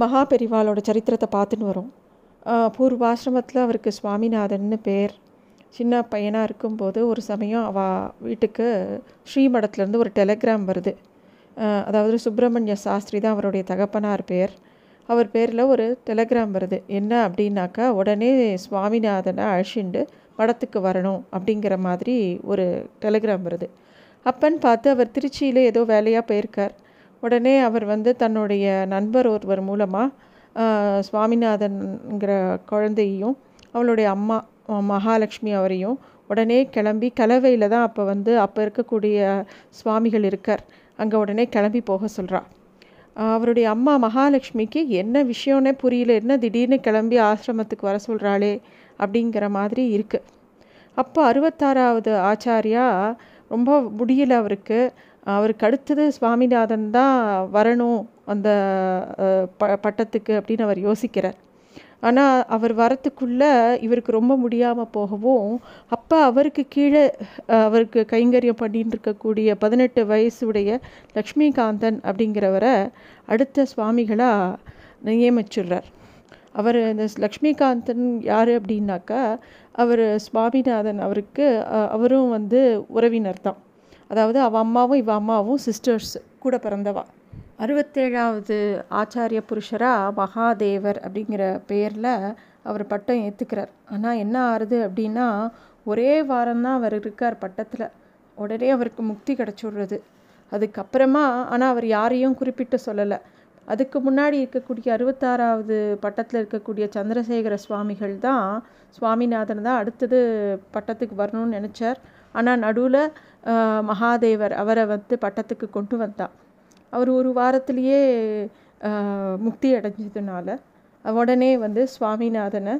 மகா பெரிவாளோட சரித்திரத்தை பார்த்துன்னு வரும். பூர்வாசிரமத்தில் அவருக்கு சுவாமிநாதன்னு பேர். சின்ன பையனாக இருக்கும்போது ஒரு சமயம் அவ வீட்டுக்கு ஸ்ரீமடத்துலேருந்து ஒரு டெலிகிராம் வருது. அதாவது சுப்பிரமணிய சாஸ்திரி தான் அவருடைய தகப்பனார் பேர். அவர் பேரில் ஒரு டெலிகிராம் வருது. என்ன அப்படின்னாக்கா உடனே சுவாமிநாதனை அழிச்சுண்டு மடத்துக்கு வரணும் அப்படிங்கிற மாதிரி ஒரு டெலிகிராம் வருது. அப்பன்னு பார்த்து அவர் திருச்சியில் ஏதோ வேலையாக போயிருக்கார். உடனே அவர் வந்து தன்னுடைய நண்பர் ஒருவர் மூலமாக சுவாமிநாதன்கிற குழந்தையும் அவளுடைய அம்மா மகாலட்சுமி அவரையும் உடனே கிளம்பி கலவையில் தான் அப்போ வந்து அப்போ இருக்கக்கூடிய சுவாமிகள் இருக்கார். அங்கே உடனே கிளம்பி போக சொல்கிறா அவருடைய அம்மா மகாலட்சுமிக்கு என்ன விஷயம்னே புரியல. என்ன திடீர்னு கிளம்பி ஆசிரமத்துக்கு வர சொல்கிறாளே அப்படிங்கிற மாதிரி இருக்குது அப்போ அறுபத்தாறாவது ஆச்சாரியா ரொம்ப முடியல அவருக்கு. அவருக்கு அடுத்தது சுவாமிநாதன் தான் வரணும் அந்த ப பட்டத்துக்கு அப்படின்னு அவர் யோசிக்கிறார். ஆனால் அவர் வரத்துக்குள்ளே இவருக்கு ரொம்ப முடியாமல் போகவும் அப்போ அவருக்கு கீழே அவருக்கு கைங்கரியம் பண்ணிட்டு இருக்கக்கூடிய பதினெட்டு வயசுடைய லக்ஷ்மிகாந்தன் அப்படிங்கிறவரை அடுத்த சுவாமிகளாக நியமிச்சுடுறார். அவர் இந்த லக்ஷ்மிகாந்தன் யார் அப்படின்னாக்கா அவர் சுவாமிநாதன் அவருக்கு அவரும் வந்து உறவினர் தான். அதாவது அவள் அம்மாவும் இவ அம்மாவும் சிஸ்டர்ஸ் கூட பிறந்தவா. அறுபத்தேழாவது ஆச்சாரிய புருஷராக மகாதேவர் அப்படிங்கிற பெயரில் அவர் பட்டம் ஏற்றுக்கிறார் ஆனால் என்ன ஆறுது அப்படின்னா ஒரே வாரம்தான் அவர் இருக்கார் பட்டத்தில். உடனே அவருக்கு முக்தி கிடச்சிடுறது. அதுக்கப்புறமா ஆனால் அவர் யாரையும் குறிப்பிட்டு சொல்லலை. அதுக்கு முன்னாடி இருக்கக்கூடிய அறுபத்தாறாவது பட்டத்தில் இருக்கக்கூடிய சந்திரசேகர சுவாமிகள் தான் சுவாமிநாதன் தான் அடுத்தது பட்டத்துக்கு வரணும்னு நினச்சார். ஆனால் நடுவில் மகாதேவர் அவரை வந்து பட்டத்துக்கு கொண்டு வந்தார் அவர் ஒரு வாரத்திலேயே முக்தி அடைஞ்சதுனால உடனே வந்து சுவாமிநாதனை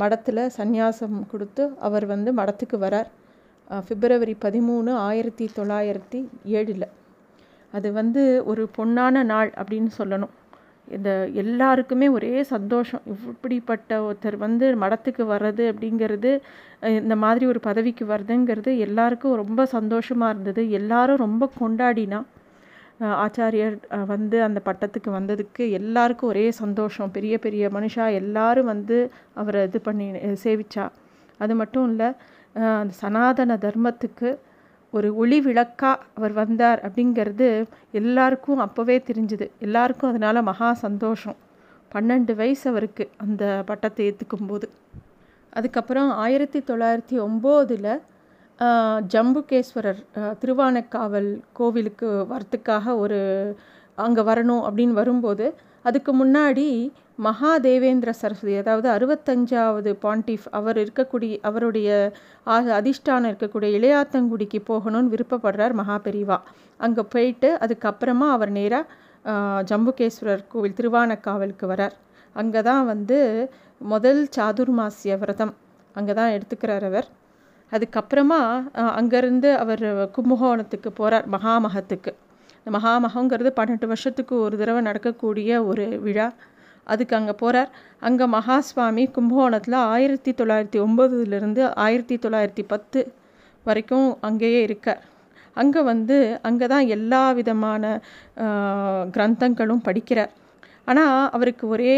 மடத்தில் சந்நியாசம் கொடுத்து அவர் வந்து மடத்துக்கு வரார். பிப்ரவரி பதிமூணு ஆயிரத்தி தொள்ளாயிரத்தி ஏழில். அது வந்து ஒரு பொன்னான நாள் அப்படின்னு சொல்லணும். இந்த எல்லாருக்குமே ஒரே சந்தோஷம். இப்படிப்பட்ட ஒருத்தர் வந்து மடத்துக்கு வர்றது அப்படிங்கிறது இந்த மாதிரி ஒரு பதவிக்கு வர்றதுங்கிறது எல்லாருக்கும் ரொம்ப சந்தோஷமாக இருந்தது. எல்லாரும் ரொம்ப கொண்டாடினா ஆச்சாரியர் வந்து அந்த பட்டத்துக்கு வந்ததுக்கு எல்லாருக்கும் ஒரே சந்தோஷம். பெரிய பெரிய மனுஷா எல்லாரும் வந்து அவரை இது பண்ணி சேவிச்சா. அது மட்டும் இல்லை சனாதன தர்மத்துக்கு ஒரு ஒளி விளக்காக அவர் வந்தார் அப்படிங்கிறது எல்லாருக்கும் அப்போவே தெரிஞ்சுது. எல்லாருக்கும் அதனால் மகா சந்தோஷம். பன்னெண்டு வயசு அவருக்கு அந்த பட்டத்தை ஏற்றுக்கும் போது அதுக்கப்புறம் ஆயிரத்தி தொள்ளாயிரத்தி ஒம்போதில் ஜம்புகேஸ்வரர் திருவானக்காவல் கோவிலுக்கு வரத்துக்காக ஒரு அங்கே வரணும் அப்படின்னு வரும்போது அதுக்கு முன்னாடி மகாதேவேந்திர சரஸ்வதி அதாவது அறுபத்தஞ்சாவது பாண்டிஃப் அவர் இருக்கக்கூடிய அவருடைய அதிஷ்டானம் இருக்கக்கூடிய இளையாத்தங்குடிக்கு போகணும்னு விருப்பப்படுறார் மகாபெரிவா. அங்கே போயிட்டு அதுக்கப்புறமா அவர் நேராக ஜம்புகேஸ்வரர் கோவில் திருவானக்காவலுக்கு வரார். அங்கே தான் வந்து முதல் சாதுர்மாசிய விரதம் அங்கே தான் எடுத்துக்கிறார் அவர். அதுக்கப்புறமா அங்கேருந்து அவர் கும்பகோணத்துக்கு போகிறார் மகாமகத்துக்கு. இந்த மகாமகங்கிறது பன்னெண்டு வருஷத்துக்கு ஒரு தடவை நடக்கக்கூடிய ஒரு விழா. அதுக்கு அங்கே போகிறார் அங்கே மகாஸ்வாமி கும்பகோணத்தில் ஆயிரத்தி தொள்ளாயிரத்தி ஒம்பதுலேருந்து ஆயிரத்தி தொள்ளாயிரத்தி பத்து வரைக்கும் அங்கேயே இருக்கார். அங்கே வந்து அங்கே தான் எல்லா விதமான கிரந்தங்களும் படிக்கிறார். ஆனால் அவருக்கு ஒரே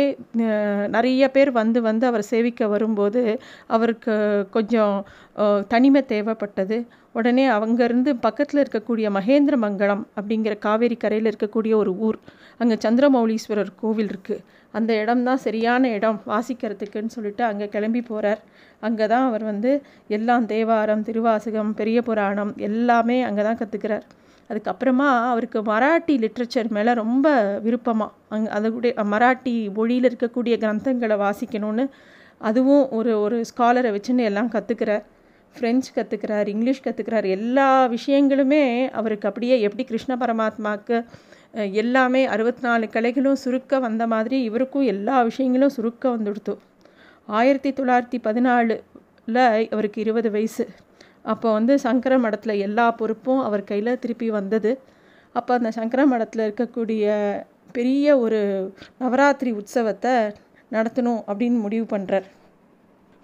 நிறைய பேர் வந்து வந்து அவர் சேவிக்க வரும்போது அவருக்கு கொஞ்சம் தனிமை தேவைப்பட்டது. உடனே அங்கேருந்து பக்கத்தில் இருக்கக்கூடிய மகேந்திர மங்கலம் அப்படிங்கிற காவேரி கரையில் இருக்கக்கூடிய ஒரு ஊர். அங்கே சந்திரமௌலீஸ்வரர் கோவில் இருக்குது அந்த இடம்தான் சரியான இடம் வாசிக்கிறதுக்குன்னு சொல்லிட்டு அங்கே கிளம்பி போகிறார் அங்கே தான் அவர் வந்து எல்லாம் தேவாரம் திருவாசகம் பெரிய புராணம் எல்லாமே அங்கே தான் கற்றுக்கிறார் அதுக்கப்புறமா அவருக்கு மராட்டி லிட்ரேச்சர் மேலே ரொம்ப விருப்பமாக அங்கே அதோடைய மராட்டி மொழியில் இருக்கக்கூடிய கிரந்தங்களை வாசிக்கணும்னு அதுவும் ஒரு ஒரு ஸ்காலரை வச்சுன்னு எல்லாம் கற்றுக்கிறார் ஃப்ரெஞ்சு கற்றுக்கிறார் இங்கிலீஷ் கற்றுக்கிறார் எல்லா விஷயங்களுமே அவருக்கு அப்படியே எப்படி கிருஷ்ண பரமாத்மாவுக்கு எல்லாமே அறுபத்தி நாலு கலைகளும் சுருக்க வந்த மாதிரி இவருக்கும் எல்லா விஷயங்களும் சுருக்க வந்துடுத்து. ஆயிரத்தி தொள்ளாயிரத்தி பதினாலில் அவருக்கு இருபது வயசு. அப்போ வந்து சங்கர மடத்தில் எல்லா பொறுப்பும் அவர் கையில் திருப்பி வந்தது. அப்போ அந்த சங்கர மடத்தில் இருக்கக்கூடிய பெரிய ஒரு நவராத்திரி உற்சவத்தை நடத்தணும் அப்படின்னு முடிவு பண்ணுறார்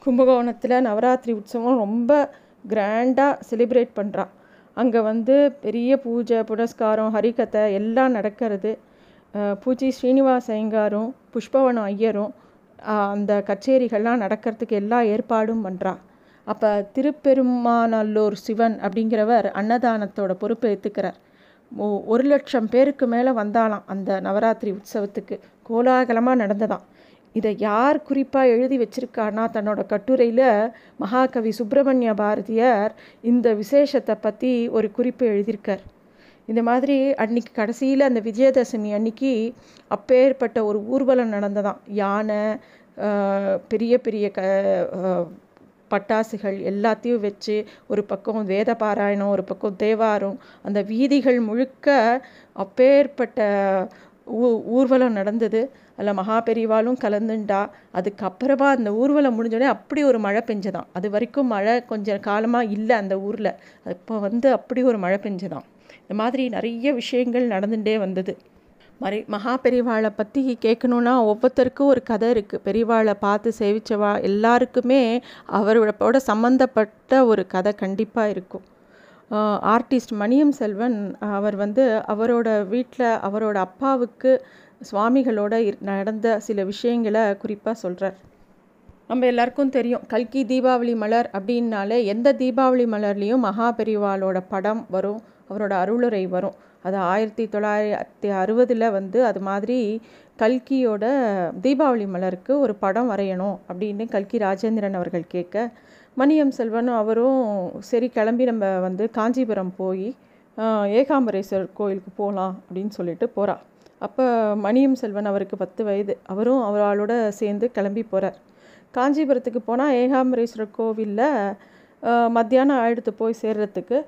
கும்பகோணத்தில் நவராத்திரி உற்சவம் ரொம்ப கிராண்டாக செலிப்ரேட் பண்ணுறான் அங்கே வந்து பெரிய பூஜை புனஸ்காரம் ஹரிகத்தை எல்லாம் நடக்கிறது. பூஜி ஸ்ரீனிவாச ஐயங்காரும் புஷ்பவனம் ஐயரும் அந்த கச்சேரிகள்லாம் நடக்கிறதுக்கு எல்லா ஏற்பாடும் பண்ணுறா அப்போ திருப்பெருமாநல்லூர் சிவன் அப்படிங்கிறவர் அன்னதானத்தோட பொறுப்பை ஏற்றுக்கிறார் ஒரு லட்சம் பேருக்கு மேலே வந்தாலாம் அந்த நவராத்திரி உற்சவத்துக்கு. கோலாகலமாக நடந்ததாம். இதை யார் குறிப்பாக எழுதி வச்சிருக்காருனா தன்னோட கட்டுரையில் மகாகவி சுப்பிரமணிய பாரதியார் இந்த விசேஷத்தை பற்றி ஒரு குறிப்பு எழுதியிருக்கார். இந்த மாதிரி அன்னைக்கு கடைசியில் அந்த விஜயதசமி அன்னைக்கு அப்பேற்பட்ட ஒரு ஊர்வலம் நடந்ததாம். யானை பெரிய பெரிய க பட்டாசுகள் எல்லாத்தையும் வச்சு ஒரு பக்கம் வேத பாராயணம் ஒரு பக்கம் தேவாரம் அந்த வீதிகள் முழுக்க அப்பேற்பட்ட ஊ ஊர்வலம் நடந்தது. அதில் மகா பெரிவாலும் கலந்துண்டா. அதுக்கப்புறமா அந்த ஊர்வலம் முடிஞ்சோடனே அப்படி ஒரு மழை பெஞ்சுதான் அது வரைக்கும் மழை கொஞ்சம் காலமாக இல்லை அந்த ஊரில். இப்போ வந்து அப்படி ஒரு மழை பெஞ்சுதான் இந்த மாதிரி நிறைய விஷயங்கள் நடந்துகிட்டே வந்தது. மறை மகா பெரிவாளை பற்றி கேட்கணுன்னா ஒவ்வொருத்தருக்கும் ஒரு கதை இருக்குது பெரிவாளை பார்த்து சேவிச்சவா எல்லாருக்குமே அவரோட சம்மந்தப்பட்ட ஒரு கதை கண்டிப்பாக இருக்கும். ஆர்டிஸ்ட் மணியம் செல்வன் அவர் வந்து அவரோட வீட்டில் அவரோட அப்பாவுக்கு சுவாமிகளோட நடந்த சில விஷயங்களை குறிப்பாக சொல்கிறார் நம்ம எல்லாருக்கும் தெரியும். கல்கி தீபாவளி மலர் அப்படின்னாலே எந்த தீபாவளி மலர்லேயும் மகாபெரிவாளோட படம் வரும். அவரோட அருளுரை வரும். அது ஆயிரத்தி தொள்ளாயிரத்தி அறுபதில் வந்து அது மாதிரி கல்கியோட தீபாவளி மலருக்கு ஒரு படம் வரையணும் அப்படின்னு கல்கி ராஜேந்திரன் அவர்கள் கேட்க மணியம் செல்வனும் அவரும் சரி கிளம்பி நம்ம வந்து காஞ்சிபுரம் போய் ஏகாம்பரேஸ்வரர் கோயிலுக்கு போகலாம் அப்படின்னு சொல்லிட்டு போகிறா அப்போ மணியம் செல்வன் அவருக்கு பத்து வயது. அவரும் அவரோட சேர்ந்து கிளம்பி போகிறார் காஞ்சிபுரத்துக்கு போனால் ஏகாம்பரேஸ்வரர் கோவிலில் மத்தியானம் ஆயிடுத்து போய் சேர்றதுக்கு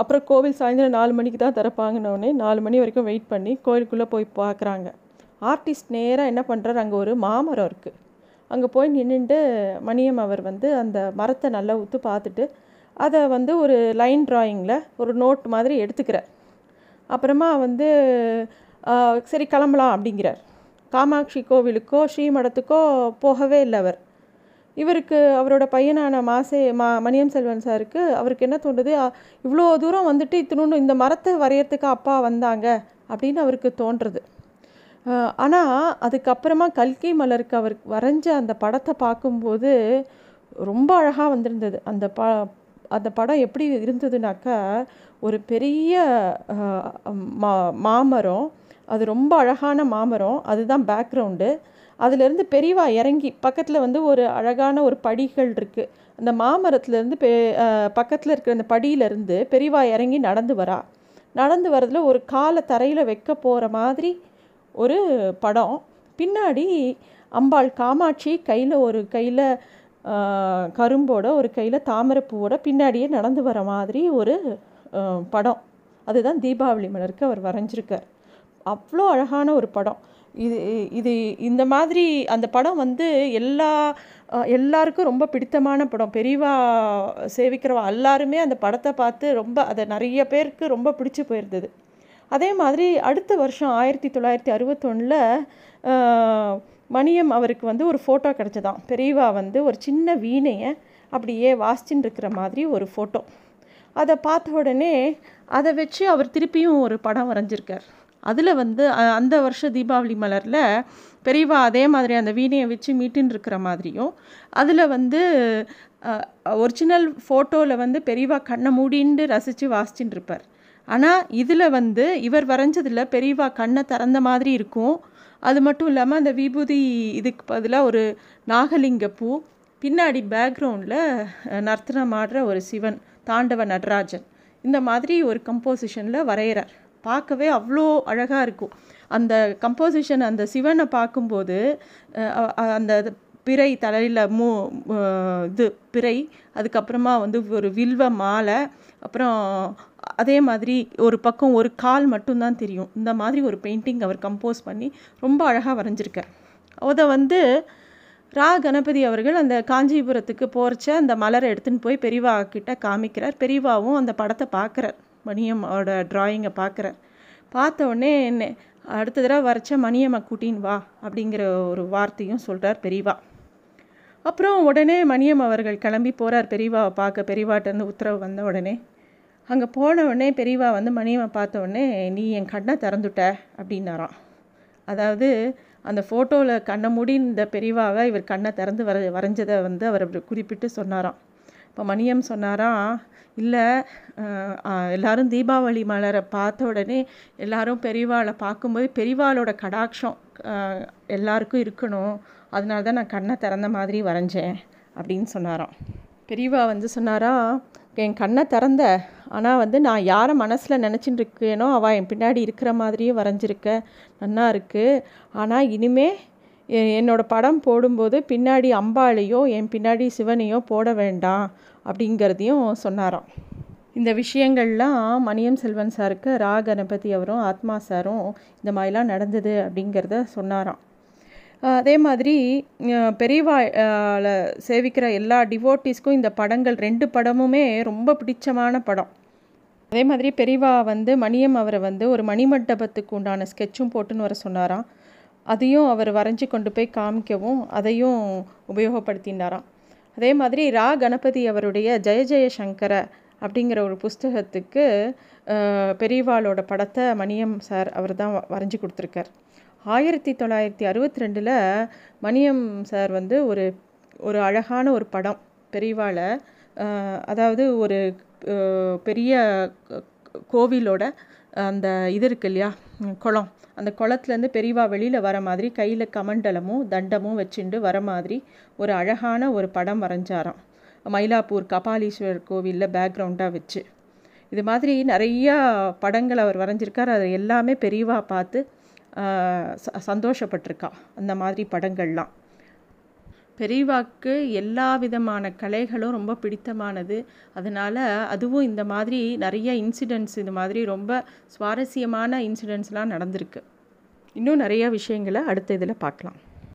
அப்புறம் கோவில் சாயந்தரம் நாலு மணிக்கு தான் திறப்பாங்கன்னொடனே நாலு மணி வரைக்கும் வெயிட் பண்ணி கோயிலுக்குள்ளே போய் பார்க்குறாங்க. ஆர்டிஸ்ட் நேராக என்ன பண்ணுறாரு அங்கே ஒரு மாமரம் இருக்குது அங்கே போய் நின்றுட்டு மணியம் அவர் வந்து அந்த மரத்தை நல்லா உத்து பார்த்துட்டு அதை வந்து ஒரு லைன் ட்ராயிங்கில் ஒரு நோட் மாதிரி எடுத்துக்கிறார். அப்புறமா வந்து சரி கிளம்பலாம் அப்படிங்கிறார். காமாட்சி கோவிலுக்கோ ஸ்ரீமடத்துக்கோ போகவே இல்லை அவர். இவருக்கு அவரோட பையனான மாசே மா மணியம் செல்வன் சாருக்கு அவருக்கு என்ன தோன்றுது? இவ்வளோ தூரம் வந்துட்டு இத்தினொன்று இந்த மரத்தை வரையறதுக்கு அப்பா வந்தாங்க அப்படின்னு அவருக்கு தோன்றுறது ஆனால் அதுக்கப்புறமா கல்கி மலருக்கு அவர் வரைஞ்ச அந்த படத்தை பார்க்கும்போது ரொம்ப அழகாக வந்திருந்தது. அந்த ப அந்த படம் எப்படி இருந்ததுனாக்கா ஒரு பெரிய மா மாமரம் அது ரொம்ப அழகான மாமரம் அதுதான் பேக்ரவுண்டு அதுலேருந்து பெரியவா இறங்கி பக்கத்தில் வந்து ஒரு அழகான ஒரு படிகள் இருக்குது அந்த மாமரத்துலேருந்து பெ பக்கத்தில் இருக்கிற அந்த படியிலேருந்து பெரியவா இறங்கி நடந்து வரா. நடந்து வரதுல ஒரு காலை தரையில் வைக்க போகிற மாதிரி ஒரு படம். பின்னாடி அம்பாள் காமாட்சி கையில் ஒரு கையில் கரும்போட ஒரு கையில் தாமரைப்பூவோட பின்னாடியே நடந்து வர மாதிரி ஒரு படம். அதுதான் தீபாவளி மலருக்கு அவர் வரைஞ்சிருக்கார். அவ்வளோ அழகான ஒரு படம். இது இது இந்த மாதிரி அந்த படம் வந்து எல்லா எல்லாருக்கும் ரொம்ப பிடித்தமான படம். பெரியவா சேவிக்கிறவா எல்லாருமே அந்த படத்தை பார்த்து ரொம்ப அதை நிறைய பேருக்கு ரொம்ப பிடிச்சி போயிருந்தது. அதே மாதிரி அடுத்த வருஷம் ஆயிரத்தி தொள்ளாயிரத்தி அறுபத்தொன்னில் மணியம் அவருக்கு வந்து ஒரு ஃபோட்டோ கிடச்சதான் பெரியவா வந்து ஒரு சின்ன வீணையை அப்படியே வாசிச்சுட்டு இருக்கிற மாதிரி ஒரு ஃபோட்டோ அதை பார்த்த உடனே அதை வச்சு அவர் திருப்பியும் ஒரு படம் வரைஞ்சிருக்கார். அதில் வந்து அந்த வருஷ தீபாவளி மலரில் பெரியவா அதே மாதிரி அந்த வீணையை வச்சு மீட்டுன்னு இருக்கிற மாதிரியும் அதில் வந்து ஒரிஜினல் ஃபோட்டோவில் வந்து பெரியவா கண்ணை மூடின்னு ரசித்து வாசிச்சுட்டு இருப்பார் ஆனால் இதில் வந்து இவர் வரைஞ்சதில் பெரியவா கண்ணை திறந்த மாதிரி இருக்கும். அது மட்டும் இல்லாமல் அந்த விபூதி இதுக்கு பதிலாக ஒரு நாகலிங்க பூ பின்னாடி பேக்ரவுண்டில் நர்த்தனம் ஆடுற ஒரு சிவன் தாண்டவ நடராஜன். இந்த மாதிரி ஒரு கம்போசிஷனில் வரைகிறார் பார்க்கவே அவ்வளோ அழகாக இருக்கும். அந்த கம்போசிஷன் அந்த சிவனை பார்க்கும்போது அந்த பிறை தலையில் மூ இது பிறை அதுக்கப்புறமா வந்து ஒரு வில்வ மாலை அப்புறம் அதே மாதிரி ஒரு பக்கம் ஒரு கால் மட்டும்தான் தெரியும். இந்த மாதிரி ஒரு பெயிண்டிங் அவர் கம்போஸ் பண்ணி ரொம்ப அழகாக வரைஞ்சிருக்கார். அதை வந்து ரா கணபதி அவர்கள் அந்த காஞ்சிபுரத்துக்கு போகிறச்ச அந்த மலரை எடுத்துன்னு போய் பெரியவா கிட்ட காமிக்கிறார். பெரியவாவும் அந்த படத்தை பார்க்குறார். மணியம்மாவோட ட்ராயிங்கை பார்க்குறேன் பார்த்த உடனே என்ன அடுத்த தடவை வரைச்ச மணியம்மா கூட்டின்னு வா அப்படிங்கிற ஒரு வார்த்தையும் சொல்கிறார் பெரியவா. அப்புறம் உடனே மணியம் அவர்கள் கிளம்பி போகிறார் பெரியவாவை பார்க்க. பெரியவாட்டேருந்து உத்தரவு வந்த உடனே அங்கே போன உடனே பெரியவா வந்து மணியம்மை பார்த்த உடனே நீ என் கண்ணை திறந்துட்ட அப்படின்னாராம். அதாவது அந்த ஃபோட்டோவில் கண்ணை மூடி இந்த பெரியவாவை இவர் கண்ணை திறந்து வர வரைஞ்சதை வந்து அவர் குறிப்பிட்டு சொன்னாராம். இப்போ மணியம் சொன்னாராம் இல்லை எல்லாரும் தீபாவளி மலரை பார்த்த உடனே எல்லாரும் பெரியவாளை பார்க்கும்போது பெரியவாளோட கடாட்சம் எல்லாருக்கும் இருக்கணும். அதனால தான் நான் கண்ணை திறந்த மாதிரி வரைஞ்சேன் அப்படின்னு சொன்னாராம். பெரியவா வந்து சொன்னாரா என் கண்ணை திறந்த ஆனால் வந்து நான் யாரை மனசில் நினச்சிட்டு இருக்கேனோ அவள் என் பின்னாடி இருக்கிற மாதிரியே வரைஞ்சிருக்க. நன்னா இருக்குது ஆனால் இனிமே என்னோடய படம் போடும்போது பின்னாடி அம்பாளையோ என் பின்னாடி சிவனையோ போட வேண்டாம். அப்படிங்கிறதையும் சொன்னாராம். இந்த விஷயங்கள்லாம் மணியம் செல்வன் சாருக்கு ரா கணபதி அவரும் ஆத்மா சாரும் இந்த மாதிரிலாம் நடந்தது அப்படிங்கிறத சொன்னாராம். அதே மாதிரி பெரியவாவில் சேவிக்கிற எல்லா டிவோட்டிஸ்க்கும் இந்த படங்கள் ரெண்டு படமுமே ரொம்ப பிடிச்சமான படம். அதே மாதிரி பெரியவா வந்து மணியம் அவரை வந்து ஒரு மணிமண்டபத்துக்கு உண்டான ஸ்கெட்சும் போட்டுன்னு வர சொன்னாராம். அதையும் அவர் வரைஞ்சி கொண்டு போய் காமிக்கவும் அதையும் உபயோகப்படுத்தினாராம். அதே மாதிரி ரா கணபதி அவருடைய ஜெய ஜெய சங்கர அப்படிங்கிற ஒரு புஸ்தகத்துக்கு பெரியவாளோட படத்தை மணியம் சார் அவர் தான் வரைஞ்சி கொடுத்துருக்கார். ஆயிரத்தி தொள்ளாயிரத்தி அறுபத்தி ரெண்டில் மணியம் சார் வந்து ஒரு ஒரு அழகான ஒரு படம் பெரியவாளை அதாவது ஒரு பெரிய கோவிலோட அந்த இது இருக்கு இல்லையா? குளம். அந்த குளத்துலேருந்து பெரியவா வெளியில் வர மாதிரி கையில் கமண்டலமும் தண்டமும் வச்சுண்டு வர மாதிரி ஒரு அழகான ஒரு படம் வரைஞ்சாராம். மயிலாப்பூர் கபாலீஸ்வரர் கோவிலில் பேக்ரவுண்டாக வச்சு. இது மாதிரி நிறையா படங்கள் அவர் வரைஞ்சிருக்கார். அதை எல்லாமே பெரியவா பார்த்து சந்தோஷப்பட்டிருக்கா அந்த மாதிரி படங்கள்லாம். பெரியவாக்கு எல்லா விதமான கலைகளும் ரொம்ப பிடித்தமானது. அதனால் அதுவும் இந்த மாதிரி நிறைய இன்சிடெண்ட்ஸ் இது மாதிரி ரொம்ப சுவாரஸ்யமான இன்சிடெண்ட்ஸ்லாம் நடந்திருக்கு. இன்னும் நிறைய விஷயங்களை அடுத்த இதில் பார்க்கலாம்.